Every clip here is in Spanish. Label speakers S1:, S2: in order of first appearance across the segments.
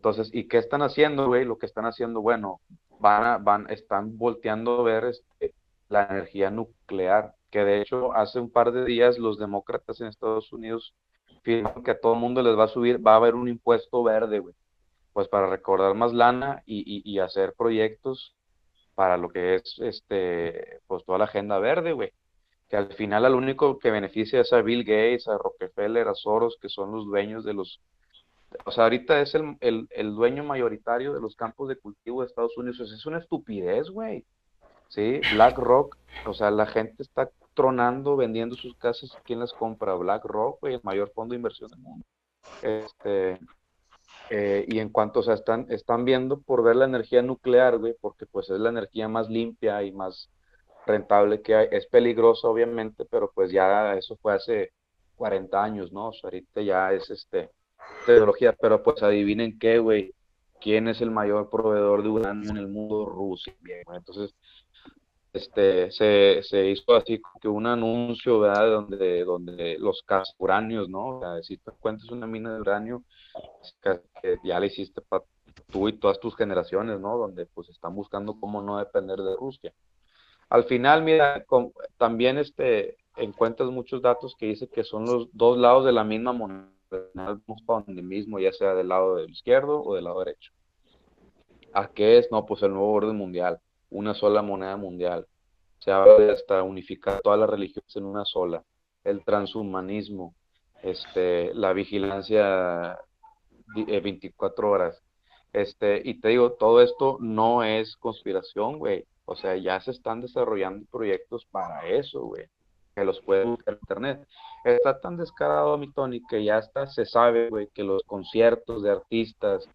S1: Entonces, ¿y qué están haciendo, güey? Lo que están haciendo, bueno, van, a, van, están volteando a ver este, la energía nuclear, que de hecho hace un par de días los demócratas en Estados Unidos firmaron que a todo el mundo les va a subir, va a haber un impuesto verde, güey, pues para recordar más lana y, y, hacer proyectos para lo que es, este, pues toda la agenda verde, güey que al final al único que beneficia es a Bill Gates, a Rockefeller, a Soros, que son los dueños de los o sea, ahorita es el, el, el, dueño mayoritario de los campos de cultivo de Estados Unidos. es una estupidez, güey. Sí, BlackRock, o sea, la gente está tronando, vendiendo sus casas. ¿Quién las compra? BlackRock, güey, el mayor fondo de inversión del mundo. Este, eh, y en cuanto, o sea, están, están viendo por ver la energía nuclear, güey, porque pues es la energía más limpia y más rentable que hay. Es peligroso, obviamente, pero pues ya eso fue hace 40 años, ¿no? O sea, ahorita ya es este tecnología, pero pues adivinen qué, güey, quién es el mayor proveedor de uranio en el mundo, Rusia. Entonces, este, se, hizo así que un anuncio, ¿verdad? Donde, donde los uranios, ¿no? O sea, si te una mina de uranio, que, ya la hiciste para tú y todas tus generaciones, ¿no? Donde pues están buscando cómo no depender de Rusia. Al final, mira, también este, encuentras muchos datos que dice que son los dos lados de la misma moneda donde mismo, ya sea del lado del izquierdo o del lado derecho. ¿A qué es? No, pues el nuevo orden mundial, una sola moneda mundial. Se habla de hasta unificar todas las religiones en una sola. El transhumanismo, este, la vigilancia 24 eh, horas. Este, y te digo, todo esto no es conspiración, güey. O sea, ya se están desarrollando proyectos para eso, güey que los puede buscar en internet. Está tan descarado, mi Tony, que ya está, se sabe, güey, que los conciertos de artistas,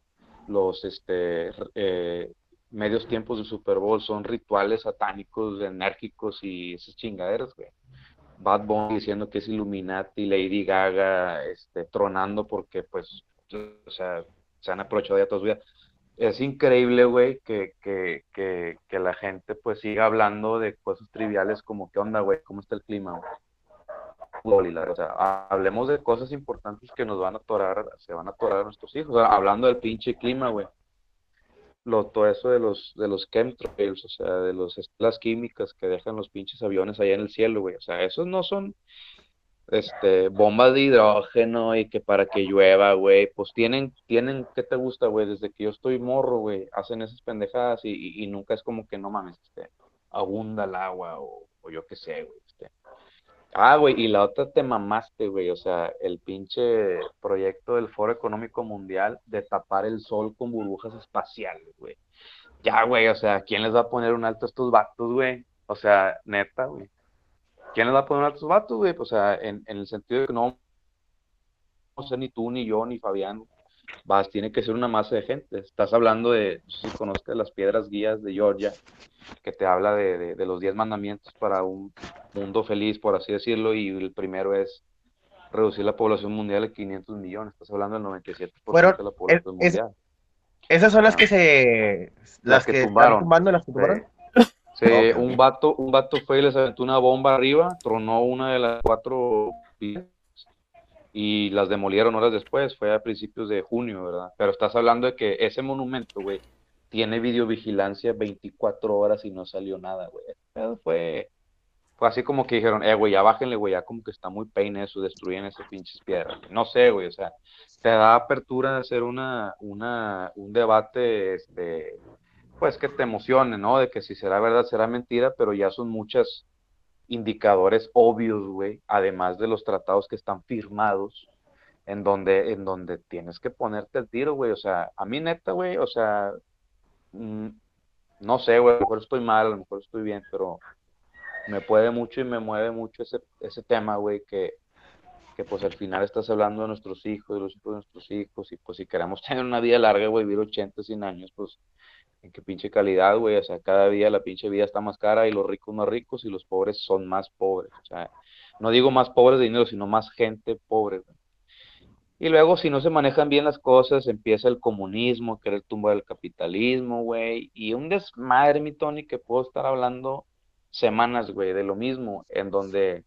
S1: los este, eh, medios tiempos de Super Bowl son rituales satánicos, enérgicos y esas chingaderas, güey. Bad Bunny diciendo que es Illuminati, Lady Gaga, este, tronando porque, pues, o sea, se han aprovechado ya toda su vida es increíble, güey, que, que, que, que, la gente pues siga hablando de cosas triviales como qué onda, güey, cómo está el clima, güey. O sea, hablemos de cosas importantes que nos van a atorar, se van a atorar a nuestros hijos. O sea, hablando del pinche clima, güey. Lo, todo eso de los, de los chemtrails, o sea, de los, las químicas que dejan los pinches aviones allá en el cielo, güey. O sea, esos no son, este, bombas de hidrógeno y que para que llueva, güey, pues tienen, tienen, ¿qué te gusta, güey? Desde que yo estoy morro, güey, hacen esas pendejadas y, y, nunca es como que no mames, este, abunda el agua o, o yo qué sé, güey, este. Ah, güey, y la otra te mamaste, güey, o sea, el pinche proyecto del Foro Económico Mundial de tapar el sol con burbujas espaciales, güey. Ya, güey, o sea, ¿quién les va a poner un alto a estos vatos, güey? O sea, neta, güey. ¿Quién les va a poner a tus vatos, güey? Pues, o sea, en, en, el sentido de que no vamos a ser ni tú, ni yo, ni Fabián. Vas, tiene que ser una masa de gente. Estás hablando de, no sé si conozcas las piedras guías de Georgia, que te habla de, de, los diez mandamientos para un mundo feliz, por así decirlo, y el primero es reducir la población mundial a 500 millones. Estás hablando del 97% de la población mundial.
S2: esas son las que se... Las, que, tumbaron. Tumbando, las que tumbaron.
S1: Sí, un vato, un vato fue y les aventó una bomba arriba, tronó una de las cuatro y las demolieron horas después, fue a principios de junio, ¿verdad? Pero estás hablando de que ese monumento, güey, tiene videovigilancia 24 horas y no salió nada, güey. Fue, fue así como que dijeron, eh, güey, ya bájenle, güey, ya como que está muy peine eso, destruyen esas pinches piedras. No sé, güey, o sea, te da apertura de hacer una, una, un debate, este, pues que te emocione, ¿no? De que si será verdad, será mentira, pero ya son muchos indicadores obvios, güey, además de los tratados que están firmados, en donde, en donde tienes que ponerte el tiro, güey, o sea, a mí neta, güey, o sea, mm, no sé, güey, a lo mejor estoy mal, a lo mejor estoy bien, pero me puede mucho y me mueve mucho ese, ese tema, güey, que, que pues al final estás hablando de nuestros hijos, de los hijos de nuestros hijos, y pues si queremos tener una vida larga, güey, vivir 80, 100 años, pues en qué pinche calidad, güey, o sea, cada día la pinche vida está más cara y los ricos más ricos y los pobres son más pobres, o sea, no digo más pobres de dinero, sino más gente pobre, güey. Y luego, si no se manejan bien las cosas, empieza el comunismo, querer tumbar el capitalismo, güey, y un desmadre, mi Tony, que puedo estar hablando semanas, güey, de lo mismo, en donde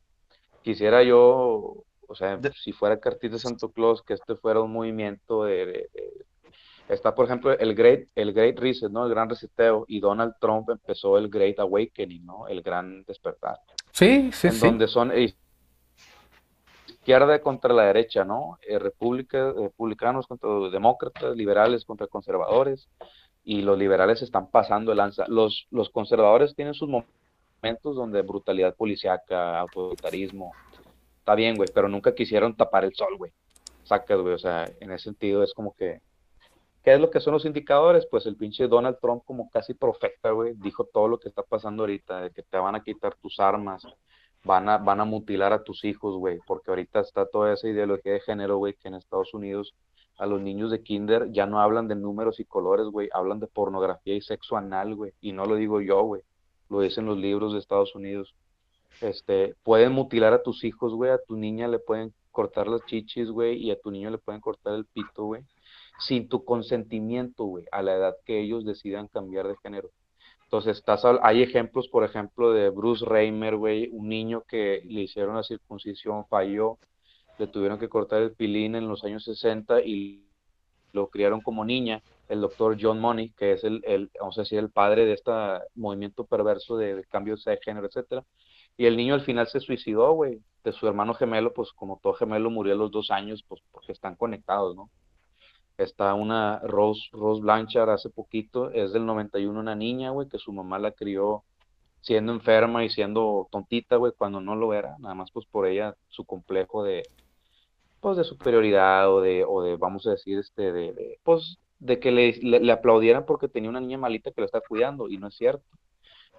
S1: quisiera yo, o sea, si fuera Cartita de Santo Claus, que este fuera un movimiento de Está, por ejemplo, el Great, el Great Reset, ¿no? El gran reseteo, y Donald Trump empezó el Great Awakening, ¿no? El gran despertar.
S3: Sí, sí,
S1: en donde son izquierda contra la derecha, ¿no? Eh, republicanos contra demócratas, liberales contra conservadores, y los liberales están pasando el lanza. Los, los conservadores tienen sus momentos donde brutalidad policiaca, autoritarismo, está bien, güey, pero nunca quisieron tapar el sol, güey. Sacas, güey, o sea, en ese sentido es como que ¿Qué es lo que son los indicadores? Pues el pinche Donald Trump como casi profeta, güey, dijo todo lo que está pasando ahorita, de que te van a quitar tus armas, van a, van a mutilar a tus hijos, güey, porque ahorita está toda esa ideología de género, güey, que en Estados Unidos a los niños de kinder ya no hablan de números y colores, güey, hablan de pornografía y sexo anal, güey, y no lo digo yo, güey, lo dicen los libros de Estados Unidos. Este, pueden mutilar a tus hijos, güey, a tu niña le pueden cortar las chichis, güey, y a tu niño le pueden cortar el pito, güey sin tu consentimiento, güey, a la edad que ellos decidan cambiar de género. Entonces, estás, hay ejemplos, por ejemplo, de Bruce Reimer, güey, un niño que le hicieron la circuncisión, falló, le tuvieron que cortar el pilín en los años 60 y lo criaron como niña. El doctor John Money, que es el, el vamos a decir, el padre de este movimiento perverso de, de cambios de género, etcétera. Y el niño al final se suicidó, güey. De su hermano gemelo, pues como todo gemelo murió a los dos años, pues porque están conectados, ¿no? Está una Rose, Rose Blanchard hace poquito, es del 91, una niña, güey, que su mamá la crió siendo enferma y siendo tontita, güey, cuando no lo era, nada más pues por ella, su complejo de, pues de superioridad o de, o de vamos a decir, este, de, pues de que le, le, aplaudieran porque tenía una niña malita que lo está cuidando, y no es cierto.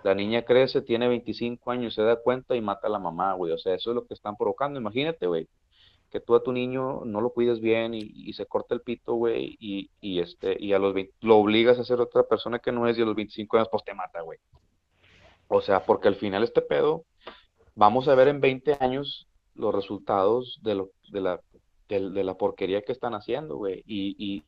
S1: La niña crece, tiene 25 años, se da cuenta y mata a la mamá, güey. O sea, eso es lo que están provocando. Imagínate, güey que tú a tu niño no lo cuides bien y, se corta el pito, güey, y, y, este, y a los lo obligas a ser otra persona que no es y a los 25 años pues te mata, güey. O sea, porque al final este pedo, vamos a ver en 20 años los resultados de, lo, de, la, de, la porquería que están haciendo, güey. Y, y,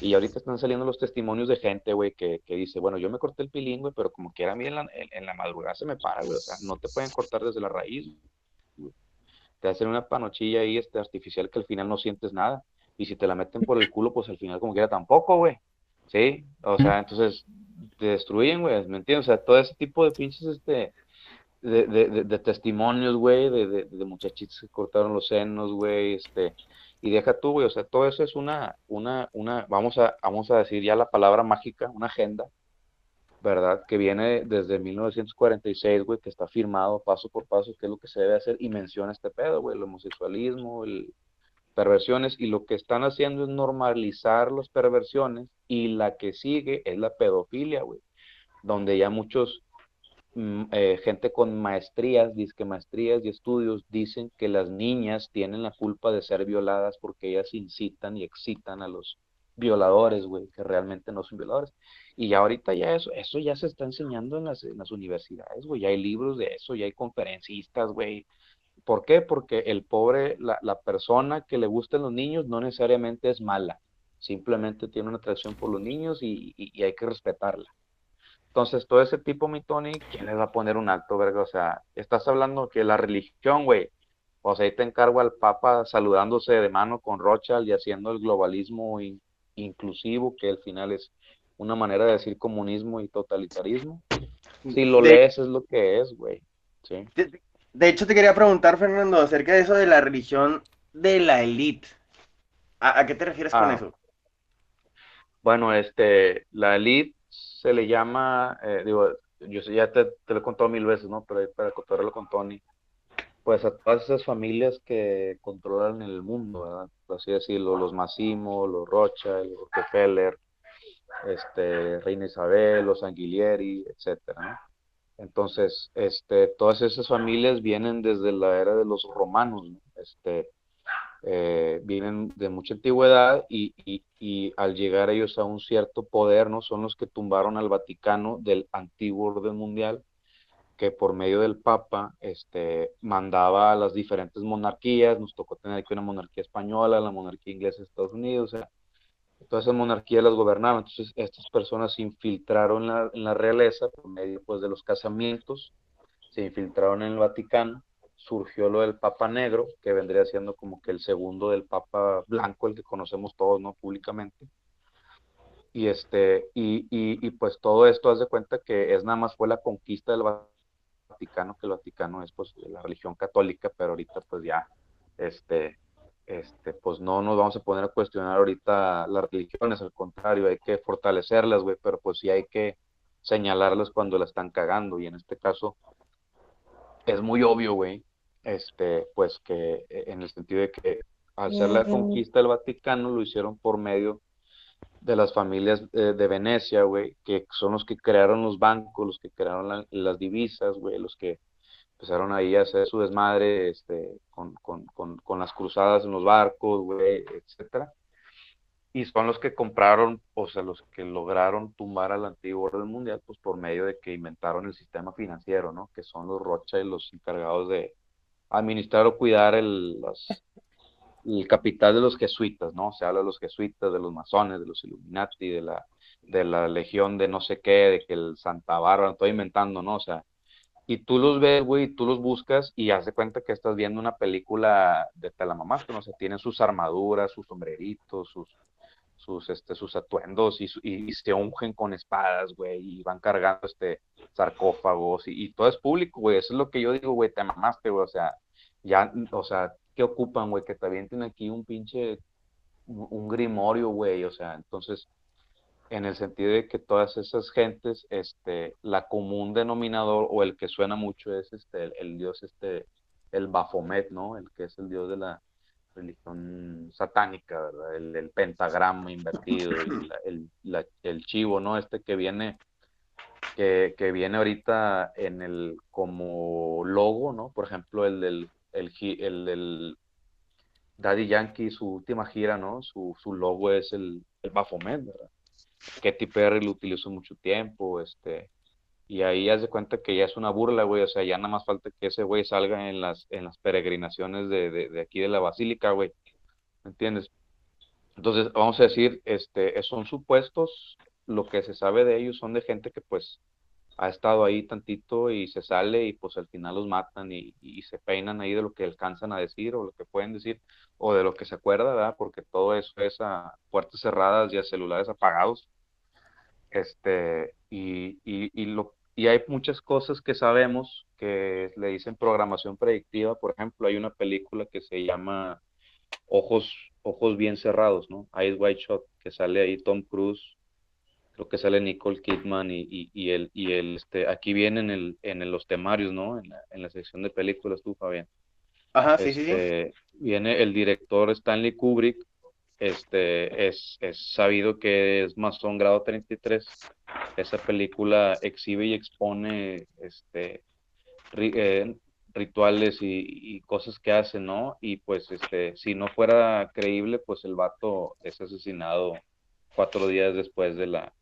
S1: y, ahorita están saliendo los testimonios de gente, güey, que, que, dice, bueno, yo me corté el pilín, güey, pero como quiera a mí en la, en la madrugada se me para, güey. O sea, no te pueden cortar desde la raíz, te hacen una panochilla ahí este, artificial que al final no sientes nada. Y si te la meten por el culo, pues al final como quiera tampoco, güey. ¿Sí? O sea, entonces te destruyen, güey, ¿me entiendes? O sea, todo ese tipo de pinches, este, de, de, de, testimonios, güey, de, de, muchachitos que cortaron los senos, güey, este, y deja tú, güey, o sea, todo eso es una, una, una, vamos a, vamos a decir ya la palabra mágica, una agenda, ¿verdad? Que viene desde 1946, güey, que está firmado paso por paso qué es lo que se debe hacer y menciona este pedo, güey, el homosexualismo, el perversiones y lo que están haciendo es normalizar las perversiones y la que sigue es la pedofilia, güey, donde ya muchos mm, eh, gente con maestrías, disque maestrías y estudios dicen que las niñas tienen la culpa de ser violadas porque ellas incitan y excitan a los violadores, güey, que realmente no son violadores. Y ya ahorita ya eso, eso ya se está enseñando en las, universidades, güey, ya hay libros de eso, ya hay conferencistas, güey. ¿Por qué? Porque el pobre, la, persona que le gustan los niños no necesariamente es mala, simplemente tiene una atracción por los niños y, y, hay que respetarla. Entonces, todo ese tipo, mi Tony, ¿quién les va a poner un acto, verga? O sea, estás hablando que la religión, güey, sea, ahí te encargo al Papa saludándose de mano con Rothschild y haciendo el globalismo inclusivo, que al final es una manera de decir comunismo y totalitarismo. Si lo lees es lo que es, güey. ¿sí?
S2: De, hecho, te quería preguntar, Fernando, acerca de eso de la religión de la élite. ¿A, qué te refieres con ah. eso?
S1: Bueno, este, la élite se le llama, eh, digo, yo ya te, te, lo he contado mil veces, ¿no? Pero para contarlo con Tony, pues a todas esas familias que controlan el mundo, ¿verdad? Por así decirlo, los Massimo, los Rocha, los Rockefeller, este, Reina Isabel, los Anguilieri, etcétera, Entonces, este, todas esas familias vienen desde la era de los romanos, este, eh, vienen de mucha antigüedad y, y, y, al llegar ellos a un cierto poder, ¿no? Son los que tumbaron al Vaticano del antiguo orden mundial, que por medio del Papa este, mandaba a las diferentes monarquías, nos tocó tener aquí una monarquía española, la monarquía inglesa de Estados Unidos, o sea, todas esas monarquías las gobernaban, entonces estas personas se infiltraron en la, realeza por medio pues, de los casamientos, se infiltraron en el Vaticano, surgió lo del Papa Negro, que vendría siendo como que el segundo del Papa Blanco, el que conocemos todos, ¿no? Públicamente. Y este, y, y, pues todo esto haz de cuenta que es nada más fue la conquista del Vaticano, que el Vaticano es pues la religión católica, pero ahorita pues ya, este, este, pues no nos vamos a poner a cuestionar ahorita las religiones, al contrario, hay que fortalecerlas, güey, pero pues sí hay que señalarlas cuando la están cagando, y en este caso es muy obvio, güey, este, pues que eh, en el sentido de que al ser la conquista del Vaticano lo hicieron por medio de las familias eh, de Venecia, güey, que son los que crearon los bancos, los que crearon las divisas, güey, los que empezaron ahí a hacer su desmadre este, con, con, con, con las cruzadas en los barcos, güey, etcétera. Y son los que compraron, o sea, los que lograron tumbar al antiguo orden mundial, pues por medio de que inventaron el sistema financiero, ¿no? Que son los Rocha y los encargados de administrar o cuidar el, el capital de los jesuitas, ¿no? Se habla de los jesuitas, de los masones, de los Illuminati, de la, de la legión de no sé qué, de que el Santa Bárbara, estoy inventando, ¿no? O sea, y tú los ves, güey, tú los buscas y haz de cuenta que estás viendo una película de Telamamás, que no sé, tienen sus armaduras, sus sombreritos, sus, sus, este, sus atuendos y, y, se ungen con espadas, güey, y van cargando este sarcófagos y, y todo es público, güey, eso es lo que yo digo, güey, te mamaste, güey, o sea, ya, o sea, ¿qué ocupan, güey? Que te avienten aquí un pinche, un grimorio, güey, o sea, entonces, en el sentido de que todas esas gentes, este, la común denominador o el que suena mucho es este, el, dios, este, el Baphomet, ¿no? El que es el dios de la religión satánica, ¿verdad? El, pentagrama invertido, el, el, chivo, ¿no? Este que viene que, que, viene ahorita en el como logo, ¿no? Por ejemplo, el del el, el, Daddy Yankee, su última gira, ¿no? Su, su logo es el, el Baphomet, ¿verdad? Katy Perry lo utilizó mucho tiempo, este, y ahí haz de cuenta que ya es una burla, güey, o sea, ya nada más falta que ese güey salga en las, en las peregrinaciones de, de, de aquí de la basílica, güey, ¿me entiendes? Entonces, vamos a decir, este, son supuestos, lo que se sabe de ellos son de gente que pues ha estado ahí tantito y se sale y pues al final los matan y, se peinan ahí de lo que alcanzan a decir o lo que pueden decir o de lo que se acuerda, ¿verdad? Porque todo eso es a puertas cerradas y a celulares apagados. Este, y, y, lo, y hay muchas cosas que sabemos que le dicen programación predictiva. Por ejemplo, hay una película que se llama Ojos, Ojos Bien Cerrados, ¿no? Eyes White Shot, que sale ahí Tom Cruise creo que sale Nicole Kidman y, y, y, el, y el, este, aquí viene en, el, en los temarios, ¿no? En la, en la sección de películas, tú, Fabián.
S2: Ajá, sí, sí, sí.
S1: Este, viene el director Stanley Kubrick, este, es, es sabido que es Masón Grado 33. Esa película exhibe y expone este, eh, rituales y, y, cosas que hace, ¿no? Y pues, este, si no fuera creíble, pues el vato es asesinado cuatro días después de la,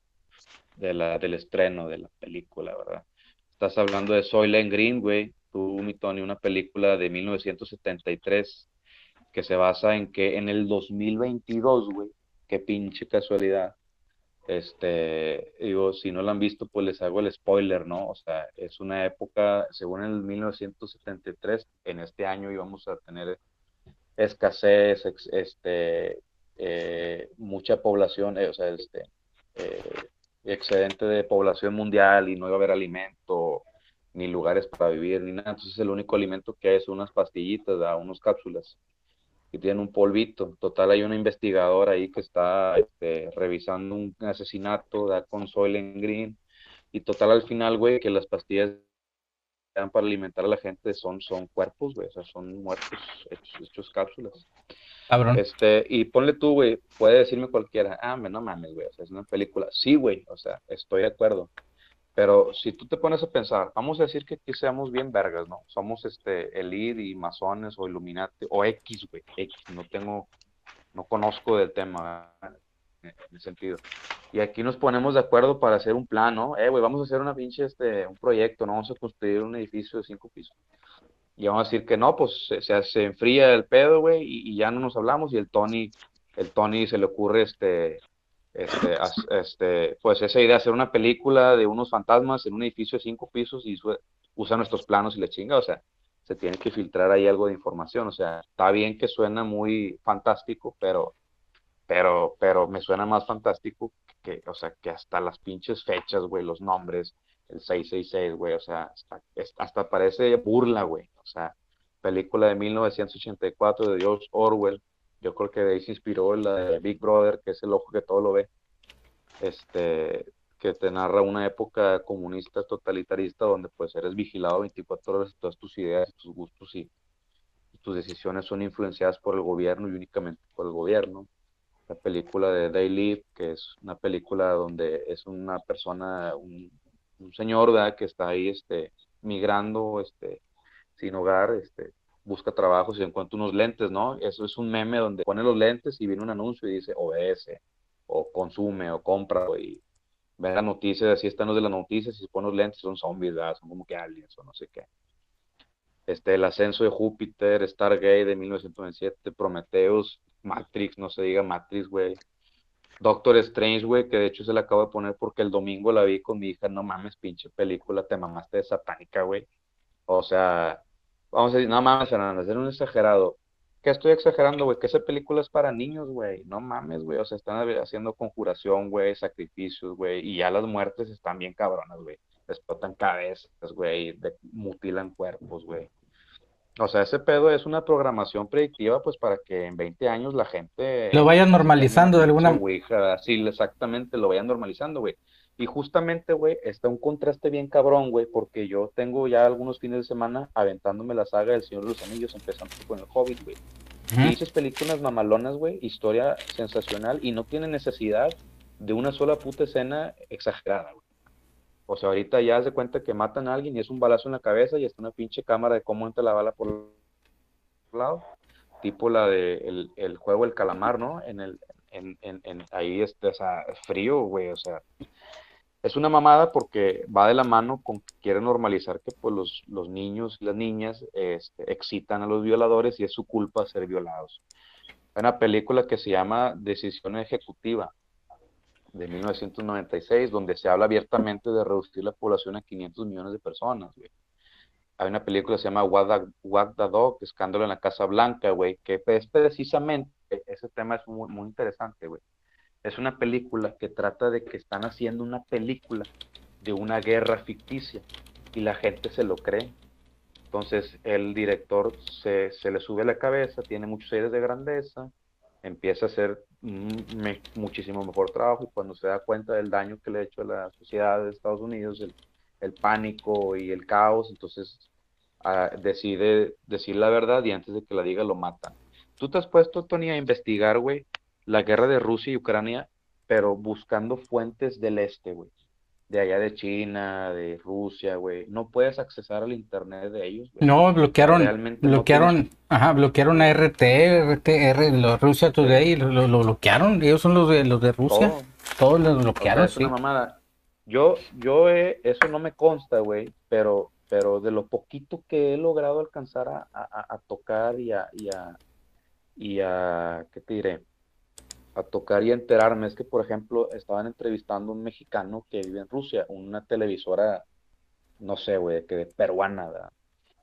S1: de la, del estreno de la película, ¿verdad? Estás hablando de Soylent Green, güey, tú, mi Tony, una película de 1973 que se basa en que en el 2022, güey, qué pinche casualidad, este, digo, si no lo han visto, pues les hago el spoiler, ¿no? O sea, es una época, según el 1973, en este año íbamos a tener escasez, este, eh, mucha población, eh, o sea, este, eh, excedente de población mundial y no iba a haber alimento, ni lugares para vivir, ni nada. Entonces el único alimento que hay son unas pastillitas, ¿da? unas cápsulas que tienen un polvito. Total, hay una investigadora ahí que está este, revisando un asesinato da con Soylent Green. Y total, al final, güey, que las pastillas dan para alimentar a la gente son, son cuerpos, güey, o sea, son muertos hechos, hechos cápsulas. Este, y ponle tú, güey, puede decirme cualquiera, ah, no mames, güey, o sea, es una película. Sí, güey, o sea, estoy de acuerdo. Pero si tú te pones a pensar, vamos a decir que aquí seamos bien vergas, ¿no? Somos este elite y masones o Illuminati o X, güey, X, no tengo, no conozco del tema en ese sentido. Y aquí nos ponemos de acuerdo para hacer un plan, ¿no? Eh, güey, vamos a hacer una pinche, este, un proyecto, ¿no? Vamos a construir un edificio de cinco pisos y vamos a decir que no, pues se, se enfría el pedo, güey, y, ya no nos hablamos y el Tony, el Tony se le ocurre este, este, este, pues esa idea de hacer una película de unos fantasmas en un edificio de cinco pisos y usa nuestros planos y le chinga, o sea, se tiene que filtrar ahí algo de información, o sea, está bien que suena muy fantástico, pero pero, pero me suena más fantástico que, o sea, que hasta las pinches fechas, güey, los nombres, el 666, güey, o sea, hasta, hasta parece burla, güey, o sea, película de 1984 de George Orwell, yo creo que de ahí se inspiró la de Big Brother, que es el ojo que todo lo ve, este, que te narra una época comunista totalitarista donde pues eres vigilado 24 horas y todas tus ideas, tus gustos y, tus decisiones son influenciadas por el gobierno y únicamente por el gobierno. La película de Day Live, que es una película donde es una persona, un, señor ¿verdad? que está ahí este, migrando este, sin hogar, este, busca trabajo, se encuentra unos lentes, ¿no? Eso es un meme donde pone los lentes y viene un anuncio y dice obedece, o consume, o compra, y ve las noticias, así están los de las noticias, y se pone los lentes, son zombies, ¿verdad? Son como que aliens o no sé qué. Este, el ascenso de Júpiter, Stargate de 1997, Prometheus, Matrix, no se diga Matrix, güey. Doctor Strange, güey, que de hecho se la acabo de poner porque el domingo la vi con mi hija, no mames, pinche película, te mamaste de satánica, güey. O sea, vamos a decir, no mames, Fernando, era un exagerado. ¿Qué estoy exagerando, güey? Que esa película es para niños, güey. No mames, güey. O sea, están haciendo conjuración, güey, sacrificios, güey. Y ya las muertes están bien cabronas, güey. Explotan cabezas, güey. Mutilan cuerpos, güey. O sea, ese pedo es una programación predictiva, pues para que en 20 años la gente...
S3: Lo vayan normalizando de alguna
S1: manera. Sí, exactamente, lo vayan normalizando, güey. Y justamente, güey, está un contraste bien cabrón, güey, porque yo tengo ya algunos fines de semana aventándome la saga del Señor de los Anillos, empezando con el Hobbit, güey. Uh películas mamalonas, güey, historia sensacional y no tiene necesidad de una sola puta escena exagerada, güey. O sea, ahorita ya se cuenta que matan a alguien y es un balazo en la cabeza y está una pinche cámara de cómo entra la bala por el lado, tipo la de el, juego El Calamar, ¿no? En el, en, en, en ahí, este, o frío, güey, o sea, es una mamada porque va de la mano con que quiere normalizar que pues, los, los niños y las niñas este, excitan a los violadores y es su culpa ser violados. Hay una película que se llama Decisión Ejecutiva de 1996, donde se habla abiertamente de reducir la población a 500 millones de personas, Hay una película que se llama What the, Dog, Escándalo en la Casa Blanca, güey, que es precisamente, ese tema es muy, muy interesante, güey es una película que trata de que están haciendo una película de una guerra ficticia y la gente se lo cree. Entonces el director se, le sube a la cabeza, tiene muchos aires de grandeza, empieza a hacer muchísimo mejor trabajo y cuando se da cuenta del daño que le ha hecho a la sociedad de Estados Unidos, el, pánico y el caos, entonces ah, decide decir la verdad y antes de que la diga lo matan. ¿Tú te has puesto, Tony, a investigar, güey, la guerra de Rusia y Ucrania, pero buscando fuentes del este, güey. De allá de China, de Rusia, güey. No puedes accesar al internet de ellos.
S3: Güey. No, bloquearon, bloquearon, ajá, bloquearon a RT, los Rusia Today, lo, lo, bloquearon. Ellos son los de los de Rusia. Todos los bloquearon,
S1: es una mamada. Yo, yo, eso no me consta, güey, pero, pero de lo poquito que he logrado alcanzar a, a, a tocar y a, y a, y a, ¿qué te diré? A tocar y enterarme es que, por ejemplo, estaban entrevistando a un mexicano que vive en Rusia, una televisora, no sé, güey, que de peruana, ¿verdad?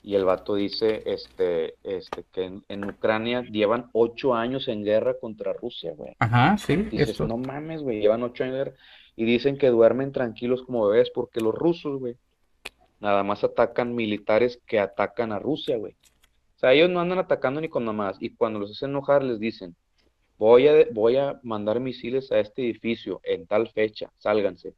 S1: Y el vato dice este, este, que en, Ucrania llevan ocho años en guerra contra Rusia, güey.
S3: Ajá, sí.
S1: Dices, no mames, güey, llevan ocho años en guerra. Y dicen que duermen tranquilos como bebés porque los rusos, güey, nada más atacan militares que atacan a Rusia, güey. O sea, ellos no andan atacando ni con nada más. Y cuando los hacen enojar, les dicen, voy a, voy a mandar misiles a este edificio en tal fecha, sálganse.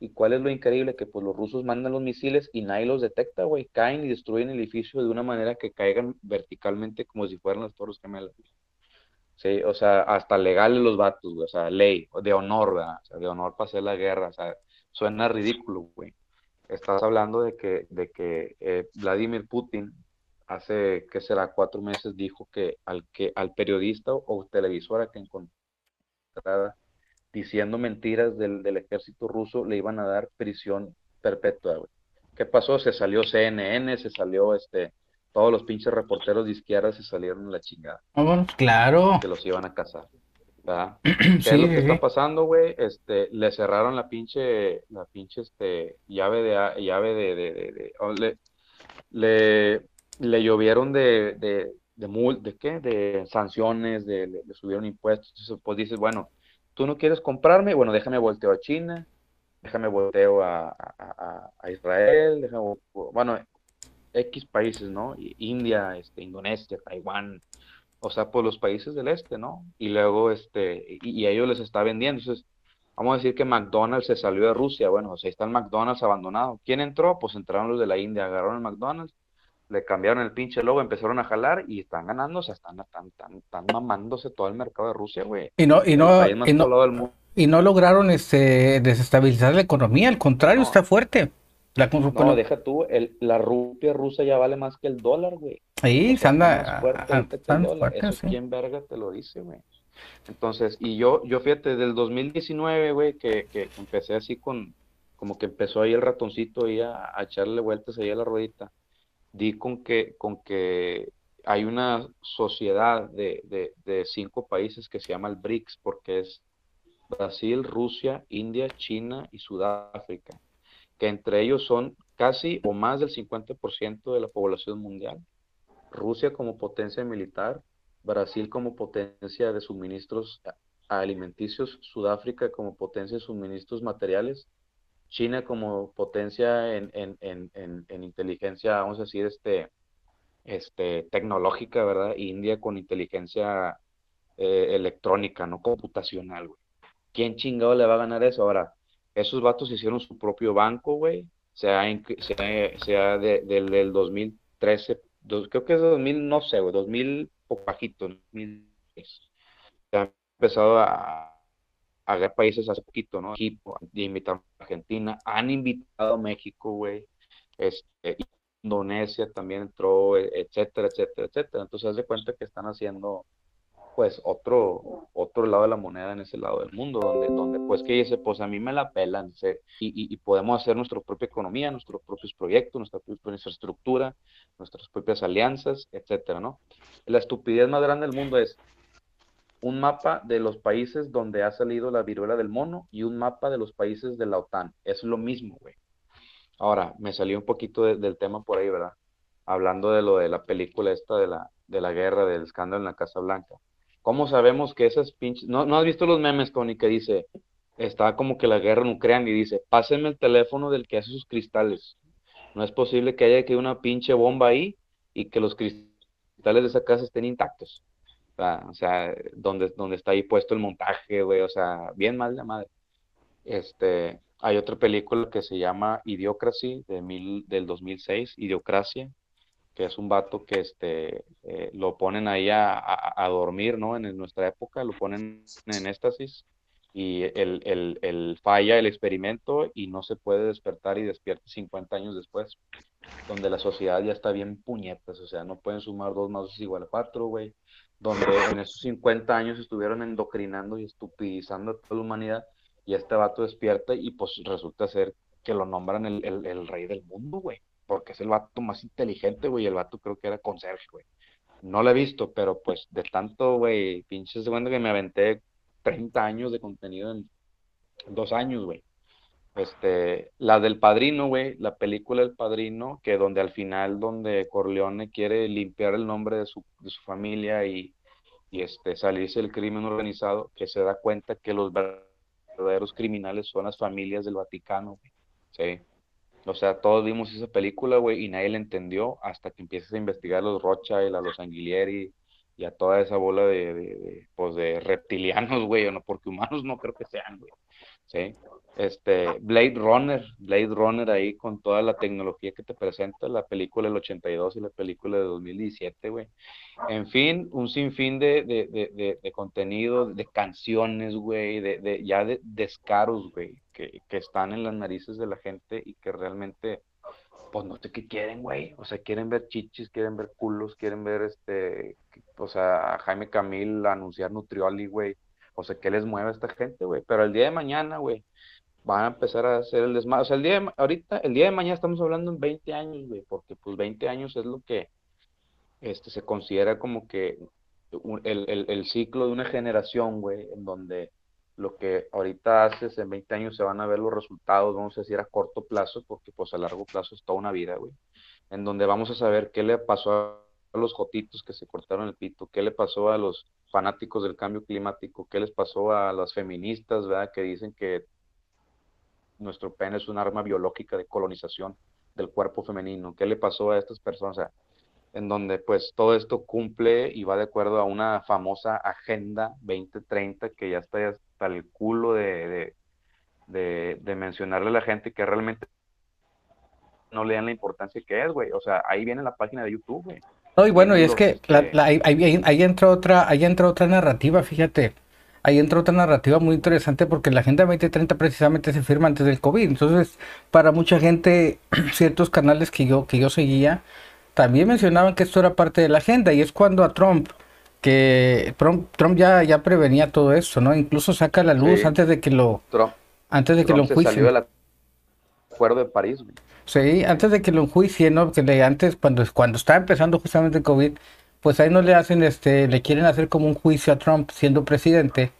S1: ¿Y cuál es lo increíble? Que pues los rusos mandan los misiles y nadie los detecta, güey. Caen y destruyen el edificio de una manera que caigan verticalmente como si fueran las torres gemelas. Sí, o sea, hasta legales los vatos, güey. O sea, ley, de honor, ¿verdad? O sea, de honor para hacer la guerra. O sea, suena ridículo, güey. Estás hablando de que, de que eh, Vladimir Putin hace, ¿qué será? Cuatro meses dijo que al, que, al periodista o televisora que encontrara diciendo mentiras del, ejército ruso le iban a dar prisión perpetua, güey. ¿Qué pasó? Se salió CNN, se salió este, todos los pinches reporteros de izquierda se salieron a la chingada.
S3: Ah, claro.
S1: Que los iban a cazar. ¿Qué es lo que está pasando, güey? Este, le cerraron la pinche, la pinche, este, llave de, llave de, de, de, le, le, le llovieron de, de, de qué, de sanciones, de, de, subieron impuestos, entonces pues dices, bueno, tú no quieres comprarme, bueno, déjame volteo a China, déjame volteo a, a, Israel, déjame, bueno, X países, ¿no? India, este, Indonesia, Taiwán, o sea, pues los países del este, ¿no? Y luego, este, y, a ellos les está vendiendo, entonces, vamos a decir que McDonald's se salió de Rusia, bueno, o sea, está el McDonald's abandonado. ¿Quién entró? Pues entraron los de la India, agarraron el McDonald's, le cambiaron el pinche logo, empezaron a jalar y están ganando, o sea, están, están, mamándose todo el mercado de Rusia, güey.
S3: Y no, y no, y no, y no, lograron este, desestabilizar la economía, al contrario, está fuerte.
S1: La, no, deja tú, el, la rupia rusa ya vale más que el dólar, güey.
S3: Sí, se anda.
S1: Eso quién verga te lo dice, güey. Entonces, y yo, yo fíjate, del 2019, güey, que, que empecé así con, como que empezó ahí el ratoncito ahí a, a echarle vueltas ahí a la ruedita di con que, con que hay una sociedad de, cinco países que se llama el BRICS, porque es Brasil, Rusia, India, China y Sudáfrica, que entre ellos son casi o más del 50% de la población mundial. Rusia como potencia militar, Brasil como potencia de suministros alimenticios, Sudáfrica como potencia de suministros materiales China como potencia en, inteligencia, vamos a decir, este, este, tecnológica, ¿verdad? India con inteligencia eh, electrónica, no computacional, güey. ¿Quién chingado le va a ganar eso? Ahora, esos vatos hicieron su propio banco, güey, sea, sea, sea del 2013, creo que es 2000, no sé, güey, 2000 o bajito, 2010. Se ha empezado a, a países hace poquito, ¿no? Equipo, invitaron a Argentina, han invitado a México, güey, este, Indonesia también entró, e, etcétera, etcétera, etcétera. Entonces, haz de cuenta que están haciendo, pues, otro, otro lado de la moneda en ese lado del mundo, donde, donde pues, que dice, pues, a mí me la pelan, y, y, podemos hacer nuestra propia economía, nuestros propios proyectos, nuestra propia infraestructura, nuestras propias alianzas, etcétera, ¿no? La estupidez más grande del mundo es, un mapa de los países donde ha salido la viruela del mono y un mapa de los países de la OTAN. Es lo mismo, güey. Ahora, me salió un poquito del tema por ahí, ¿verdad? Hablando de lo de la película esta de la, de la guerra, del escándalo en la Casa Blanca. ¿Cómo sabemos que esas pinches... ¿No, has visto los memes, Connie, que dice, está como que la guerra nuclear y dice, pásenme el teléfono del que hace sus cristales. No es posible que haya que una pinche bomba ahí y que los cristales de esa casa estén intactos o sea, donde, donde está ahí puesto el montaje, güey, o sea, bien mal de madre. Este, hay otra película que se llama Idiocracy, de mil, del 2006, Idiocracia, que es un vato que este, eh, lo ponen ahí a, a, dormir, ¿no? En, nuestra época, lo ponen en éxtasis y el, el, el, falla el experimento y no se puede despertar y despierta 50 años después, donde la sociedad ya está bien puñetas, o sea, no pueden sumar dos más dos igual a cuatro, güey, donde en esos 50 años estuvieron endocrinando y estupidizando a toda la humanidad, y este vato despierta y pues resulta ser que lo nombran el, el, rey del mundo, güey, porque es el vato más inteligente, güey, el vato creo que era conserje, güey. No lo he visto, pero pues de tanto, güey, pinches segundo que me aventé 30 años de contenido en dos años, güey. Este, la del padrino, güey, la película del padrino, que donde al final, donde Corleone quiere limpiar el nombre de su, de su familia y, y este, salirse del crimen organizado, que se da cuenta que los verdaderos criminales son las familias del Vaticano. Sí. O sea, todos vimos esa película, güey, y nadie la entendió hasta que empiezas a investigar a los Rothschild, a los Anguilieri y a toda esa bola de, de, de pues de reptilianos, güey, no, porque humanos no creo que sean, güey. Sí este Blade Runner, Blade Runner ahí con toda la tecnología que te presenta, la película del 82 y la película de 2017, güey. En fin, un sinfín de, de, de, de contenido, de canciones, güey, de, ya de descaros, güey, que, que están en las narices de la gente y que realmente, pues no sé qué quieren, güey. O sea, quieren ver chichis, quieren ver culos, quieren ver, este, o sea, Jaime Camil anunciar Nutrioli, güey. O sea, ¿qué les mueve a esta gente, güey? Pero el día de mañana, güey, van a empezar a hacer el desmadre. O sea, el día de, ahorita, el día de mañana estamos hablando en 20 años, güey, porque pues 20 años es lo que este, se considera como que el, el, ciclo de una generación, güey, en donde lo que ahorita haces en 20 años se van a ver los resultados, vamos a decir, a corto plazo, porque pues a largo plazo es toda una vida, güey, en donde vamos a saber qué le pasó a los jotitos que se cortaron el pito? ¿Qué le pasó a los fanáticos del cambio climático? ¿Qué les pasó a las feministas, verdad? Que dicen que nuestro pene es un arma biológica de colonización del cuerpo femenino. ¿Qué le pasó a estas personas? en donde pues todo esto cumple y va de acuerdo a una famosa Agenda 2030 que ya está hasta el culo de, de, mencionarle a la gente que realmente no le dan la importancia que es, güey. O sea, ahí viene la página de YouTube, güey.
S3: No, y bueno, y es que ahí, entra otra, ahí entra otra narrativa, fíjate. Ahí entra otra narrativa muy interesante porque la Agenda 2030 precisamente se firma antes del COVID. Entonces, para mucha gente, ciertos canales que yo, que yo seguía, también mencionaban que esto era parte de la agenda y es cuando a Trump, que Trump, ya, ya prevenía todo eso, ¿no? Incluso saca la luz antes de que lo... antes de que lo enjuicien.
S1: Acuerdo de París.
S3: Sí, antes de que lo enjuicien, ¿no? Que le, antes, cuando, cuando estaba empezando justamente el COVID, pues ahí no le hacen, este, le quieren hacer como un juicio a Trump siendo presidente.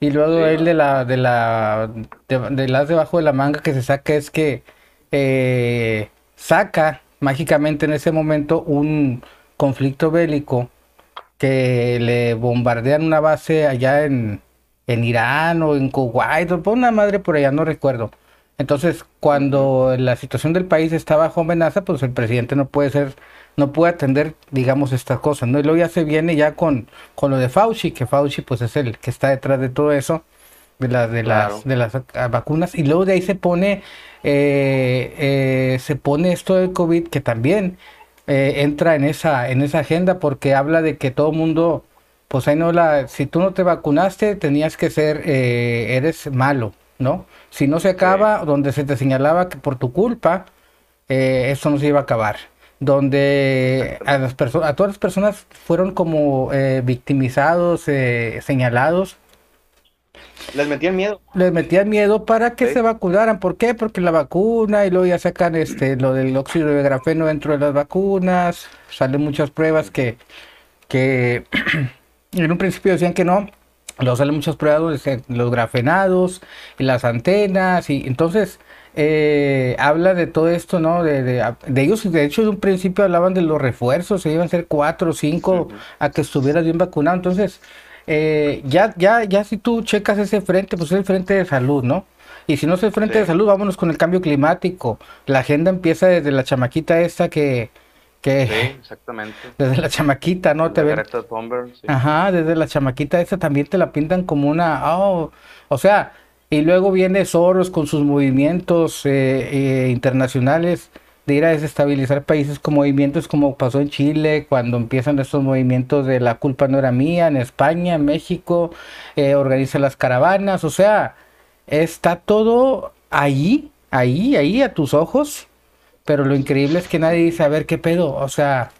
S3: Y luego él de la, de la, de, las debajo de la manga que se saca es que eh, saca mágicamente en ese momento un conflicto bélico que le bombardean una base allá en, en Irán o en Kuwait o por una madre por allá, no recuerdo. Entonces, cuando la situación del país está bajo amenaza, pues el presidente no puede ser, no puede atender, digamos, estas cosas, ¿no? Y luego ya se viene ya con, con lo de Fauci, que Fauci pues es el que está detrás de todo eso, de, las de, las, de las vacunas, y luego de ahí se pone eh, eh, se pone esto del COVID que también eh, entra en esa, en esa agenda porque habla de que todo mundo, pues ahí no la, si tú no te vacunaste tenías que ser, eres malo, ¿no? Si no se acaba, donde se te señalaba que por tu culpa, eso no se iba a acabar donde a, las a todas las personas fueron como victimizados, señalados
S2: les metían miedo.
S3: Les metían miedo para que se vacunaran. ¿Por qué? Porque la vacuna y luego ya sacan este lo del óxido de grafeno dentro de las vacunas. Salen muchas pruebas que, que en un principio decían que no. Luego salen muchas pruebas los grafenados y las antenas. Y entonces eh, habla de todo esto, ¿no? De, de, de, ellos, de hecho, de un principio hablaban de los refuerzos, se iban a ser cuatro o cinco a que estuvieras bien vacunado. Entonces, eh, ya, ya, ya si tú checas ese frente, pues es el frente de salud, ¿no? Y si no es el frente de salud, vámonos con el cambio climático. La agenda empieza desde la chamaquita esta que... que
S1: sí, exactamente.
S3: Desde la chamaquita, ¿no? te ven... Ajá, desde la chamaquita esta también te la pintan como una... Oh, o sea, y luego viene Soros con sus movimientos eh, eh, internacionales de ir a desestabilizar países con movimientos como pasó en Chile, cuando empiezan estos movimientos de la culpa no era mía, en España, en México, eh, organiza las caravanas, o sea, está todo ahí, ahí, ahí a tus ojos, pero lo increíble es que nadie dice, a ver qué pedo, o sea,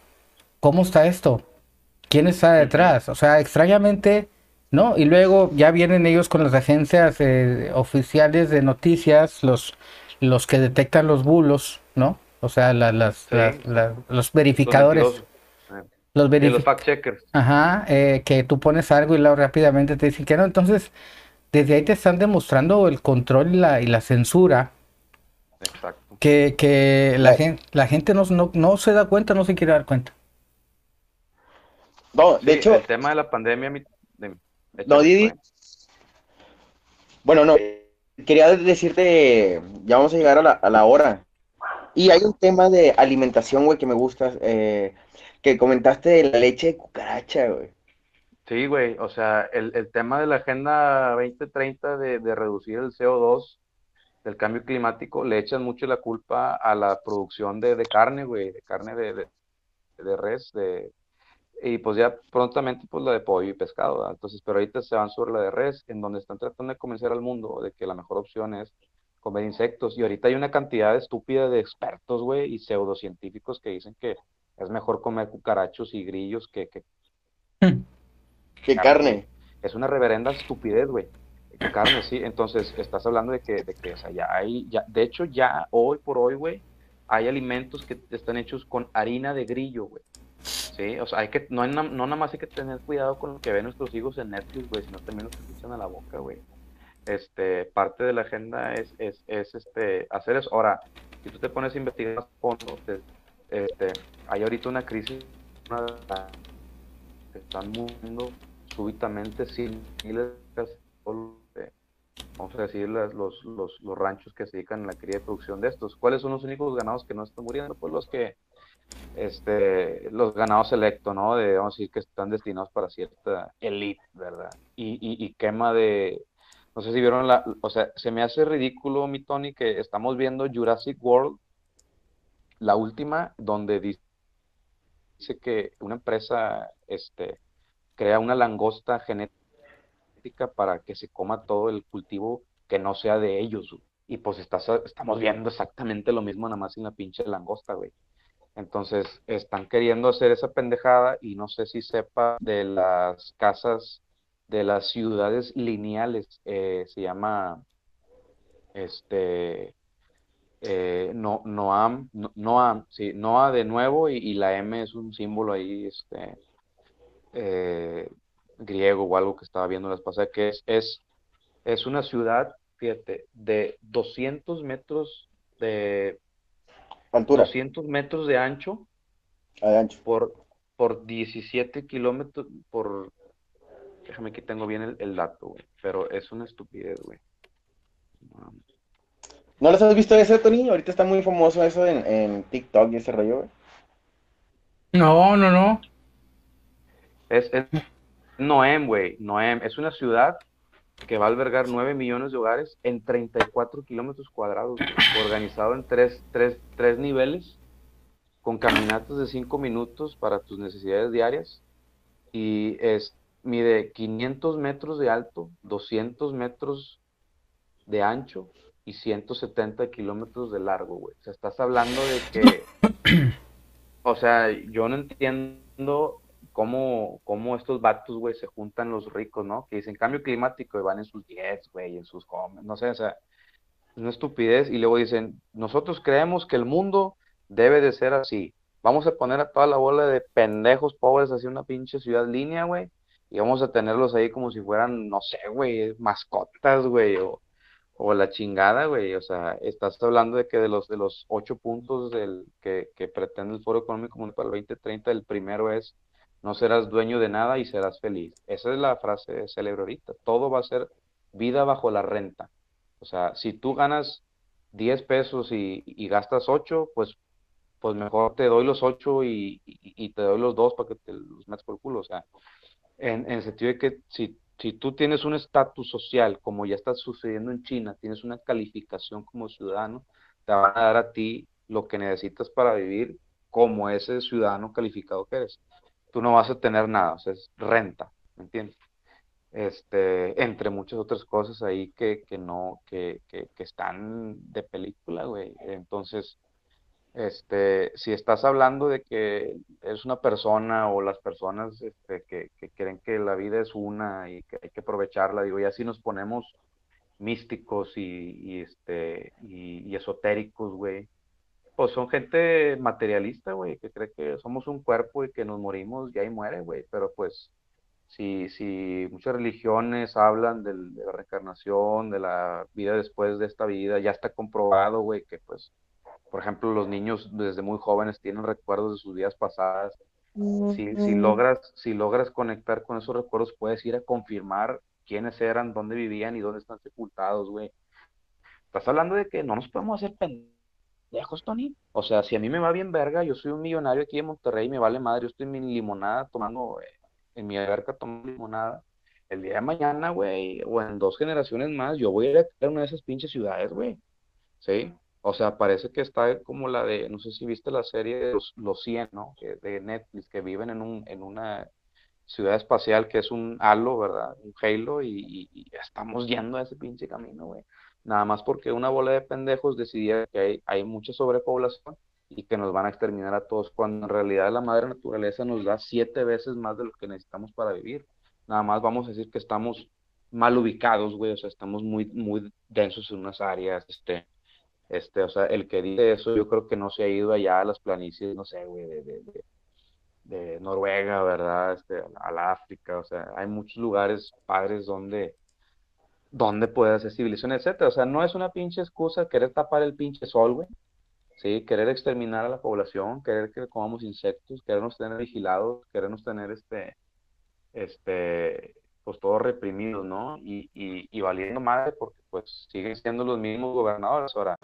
S3: ¿cómo está esto? ¿Quién está detrás? O sea, extrañamente, ¿no? Y luego ya vienen ellos con las agencias eh, oficiales de noticias, los, los que detectan los bulos, ¿no? O sea, las, los verificadores. Los,
S1: verificadores. fact checkers.
S3: Ajá, eh, que tú pones algo y luego rápidamente te dicen que no. Entonces, desde ahí te están demostrando el control y la, y la censura. Que, que la, gente, la gente no, no, se da cuenta, no se quiere dar cuenta.
S2: No, de hecho.
S1: El tema de la pandemia.
S2: no, Didi. Bueno, no. Quería decirte, ya vamos a llegar a la, a la hora. Y hay un tema de alimentación, güey, que me gusta, eh, que comentaste de la leche de cucaracha, güey.
S1: Sí, güey, o sea, el, el tema de la Agenda 2030 de, de reducir el CO2 del cambio climático, le echan mucho la culpa a la producción de, de carne, güey, de carne de, de, de res, de, y pues ya prontamente pues la de pollo y pescado, entonces, pero ahorita se van sobre la de res, en donde están tratando de convencer al mundo de que la mejor opción es comer insectos. Y ahorita hay una cantidad estúpida de expertos, güey, y pseudocientíficos que dicen que es mejor comer cucarachos y grillos que... que,
S2: que carne.
S1: Es una reverenda estupidez, güey. Carne, sí. Entonces, estás hablando de que, de que, o sea, ya hay, ya, de hecho, ya hoy por hoy, güey, hay alimentos que están hechos con harina de grillo, güey. Sí, o sea, hay que, no, hay, no nada más hay que tener cuidado con lo que ven nuestros hijos en Netflix, güey, sino también lo que escuchan a la boca, güey este, parte de la agenda es, es, es este, hacer eso. Ahora, si tú te pones a investigar este, hay ahorita una crisis que están muriendo súbitamente sin miles vamos a decir, los, los, los, ranchos que se dedican a la cría y producción de estos. ¿Cuáles son los únicos ganados que no están muriendo? Pues los que, este, los ganados selectos, ¿no? De, vamos a decir, que están destinados para cierta elite, ¿verdad? Y, y, y quema de, no sé si vieron la, o sea, se me hace ridículo, mi Tony, que estamos viendo Jurassic World, la última, donde dice que una empresa, este, crea una langosta genética para que se coma todo el cultivo que no sea de ellos. Y pues estamos viendo exactamente lo mismo nada más en la pinche langosta, güey. Entonces están queriendo hacer esa pendejada y no sé si sepa de las casas de las ciudades lineales. Eh, se llama este eh, no, Noam, no, Noam, sí, Noah de nuevo y, y, la M es un símbolo ahí, este, eh, griego o algo que estaba viendo las pasadas, que es, es, es una ciudad, fíjate, de 200 metros de
S2: altura.
S1: 200 metros de ancho,
S2: de ancho.
S1: Por, por 17 kilómetros, por, déjame que tengo bien el, dato, güey, pero es una estupidez, güey.
S2: ¿No les has visto ese, Tony? Ahorita está muy famoso eso en, en TikTok y ese rollo, güey.
S3: No, no, no.
S1: Es, es, Noem, güey, Noem es una ciudad que va a albergar 9 millones de hogares en 34 kilómetros cuadrados, organizado en tres, tres, tres niveles, con caminatas de 5 minutos para tus necesidades diarias. Y es, mide 500 metros de alto, 200 metros de ancho y 170 kilómetros de largo, güey. O sea, estás hablando de que, o sea, yo no entiendo cómo, cómo estos vatos, güey, se juntan los ricos, ¿no? Que dicen cambio climático y van en sus jets, güey, en sus comes, no sé, o sea, es una estupidez. Y luego dicen, nosotros creemos que el mundo debe de ser así. Vamos a poner a toda la bola de pendejos pobres así una pinche ciudad línea, güey, y vamos a tenerlos ahí como si fueran, no sé, güey, mascotas, güey, o, o la chingada, güey. O sea, estás hablando de que de los de los ocho puntos del que, que pretende el Foro Económico Mundial para el 2030, el primero es no serás dueño de nada y serás feliz. Esa es la frase célebre ahorita. Todo va a ser vida bajo la renta. O sea, si tú ganas 10 pesos y, gastas 8, pues, pues mejor te doy los 8 y, te doy los 2 para que te los metas por el culo. O sea, en, el sentido de que si, si tú tienes un estatus social, como ya está sucediendo en China, tienes una calificación como ciudadano, te van a dar a ti lo que necesitas para vivir como ese ciudadano calificado que eres tú no vas a tener nada, o sea, es renta, ¿me entiendes? Este, entre muchas otras cosas ahí que, que no, que, que, que, están de película, güey. Entonces, este, si estás hablando de que es una persona o las personas este, que, que creen que la vida es una y que hay que aprovecharla, digo, ya si nos ponemos místicos y, este, y, y esotéricos, güey, pues son gente materialista, güey, que cree que somos un cuerpo y que nos morimos y ahí muere, güey. Pero pues, si, si muchas religiones hablan de la reencarnación, de la vida después de esta vida, ya está comprobado, güey, que pues, por ejemplo, los niños desde muy jóvenes tienen recuerdos de sus vidas pasadas. Si, si, logras, si logras conectar con esos recuerdos, puedes ir a confirmar quiénes eran, dónde vivían y dónde están sepultados, güey. Estás hablando de que no nos podemos hacer pendejos lejos, Tony. O sea, si a mí me va bien verga, yo soy un millonario aquí en Monterrey, me vale madre, yo estoy en mi limonada tomando, eh, en mi alberca tomando limonada. El día de mañana, güey, o en dos generaciones más, yo voy a ir a una de esas pinches ciudades, güey. ¿Sí? O sea, parece que está como la de, no sé si viste la serie de los, los 100, ¿no? de Netflix, que viven en, un, en una ciudad espacial que es un halo, ¿verdad? Un halo, y, y estamos yendo a ese pinche camino, güey nada más porque una bola de pendejos decidía que hay, hay mucha sobrepoblación y que nos van a exterminar a todos, cuando en realidad la madre naturaleza nos da siete veces más de lo que necesitamos para vivir. Nada más vamos a decir que estamos mal ubicados, güey, o sea, estamos muy, muy densos en unas áreas, este, este, o sea, el que dice eso, yo creo que no se ha ido allá a las planicies, no sé, güey, de, de, de, Noruega, ¿verdad? Este, a la África, o sea, hay muchos lugares padres donde dónde puede hacer civilización, etcétera. O sea, no es una pinche excusa querer tapar el pinche sol, güey. ¿sí? Querer exterminar a la población, querer que comamos insectos, querernos tener vigilados, querernos tener este, este, pues todos reprimidos, ¿no? Y, y, y valiendo madre porque pues siguen siendo los mismos gobernadores ahora.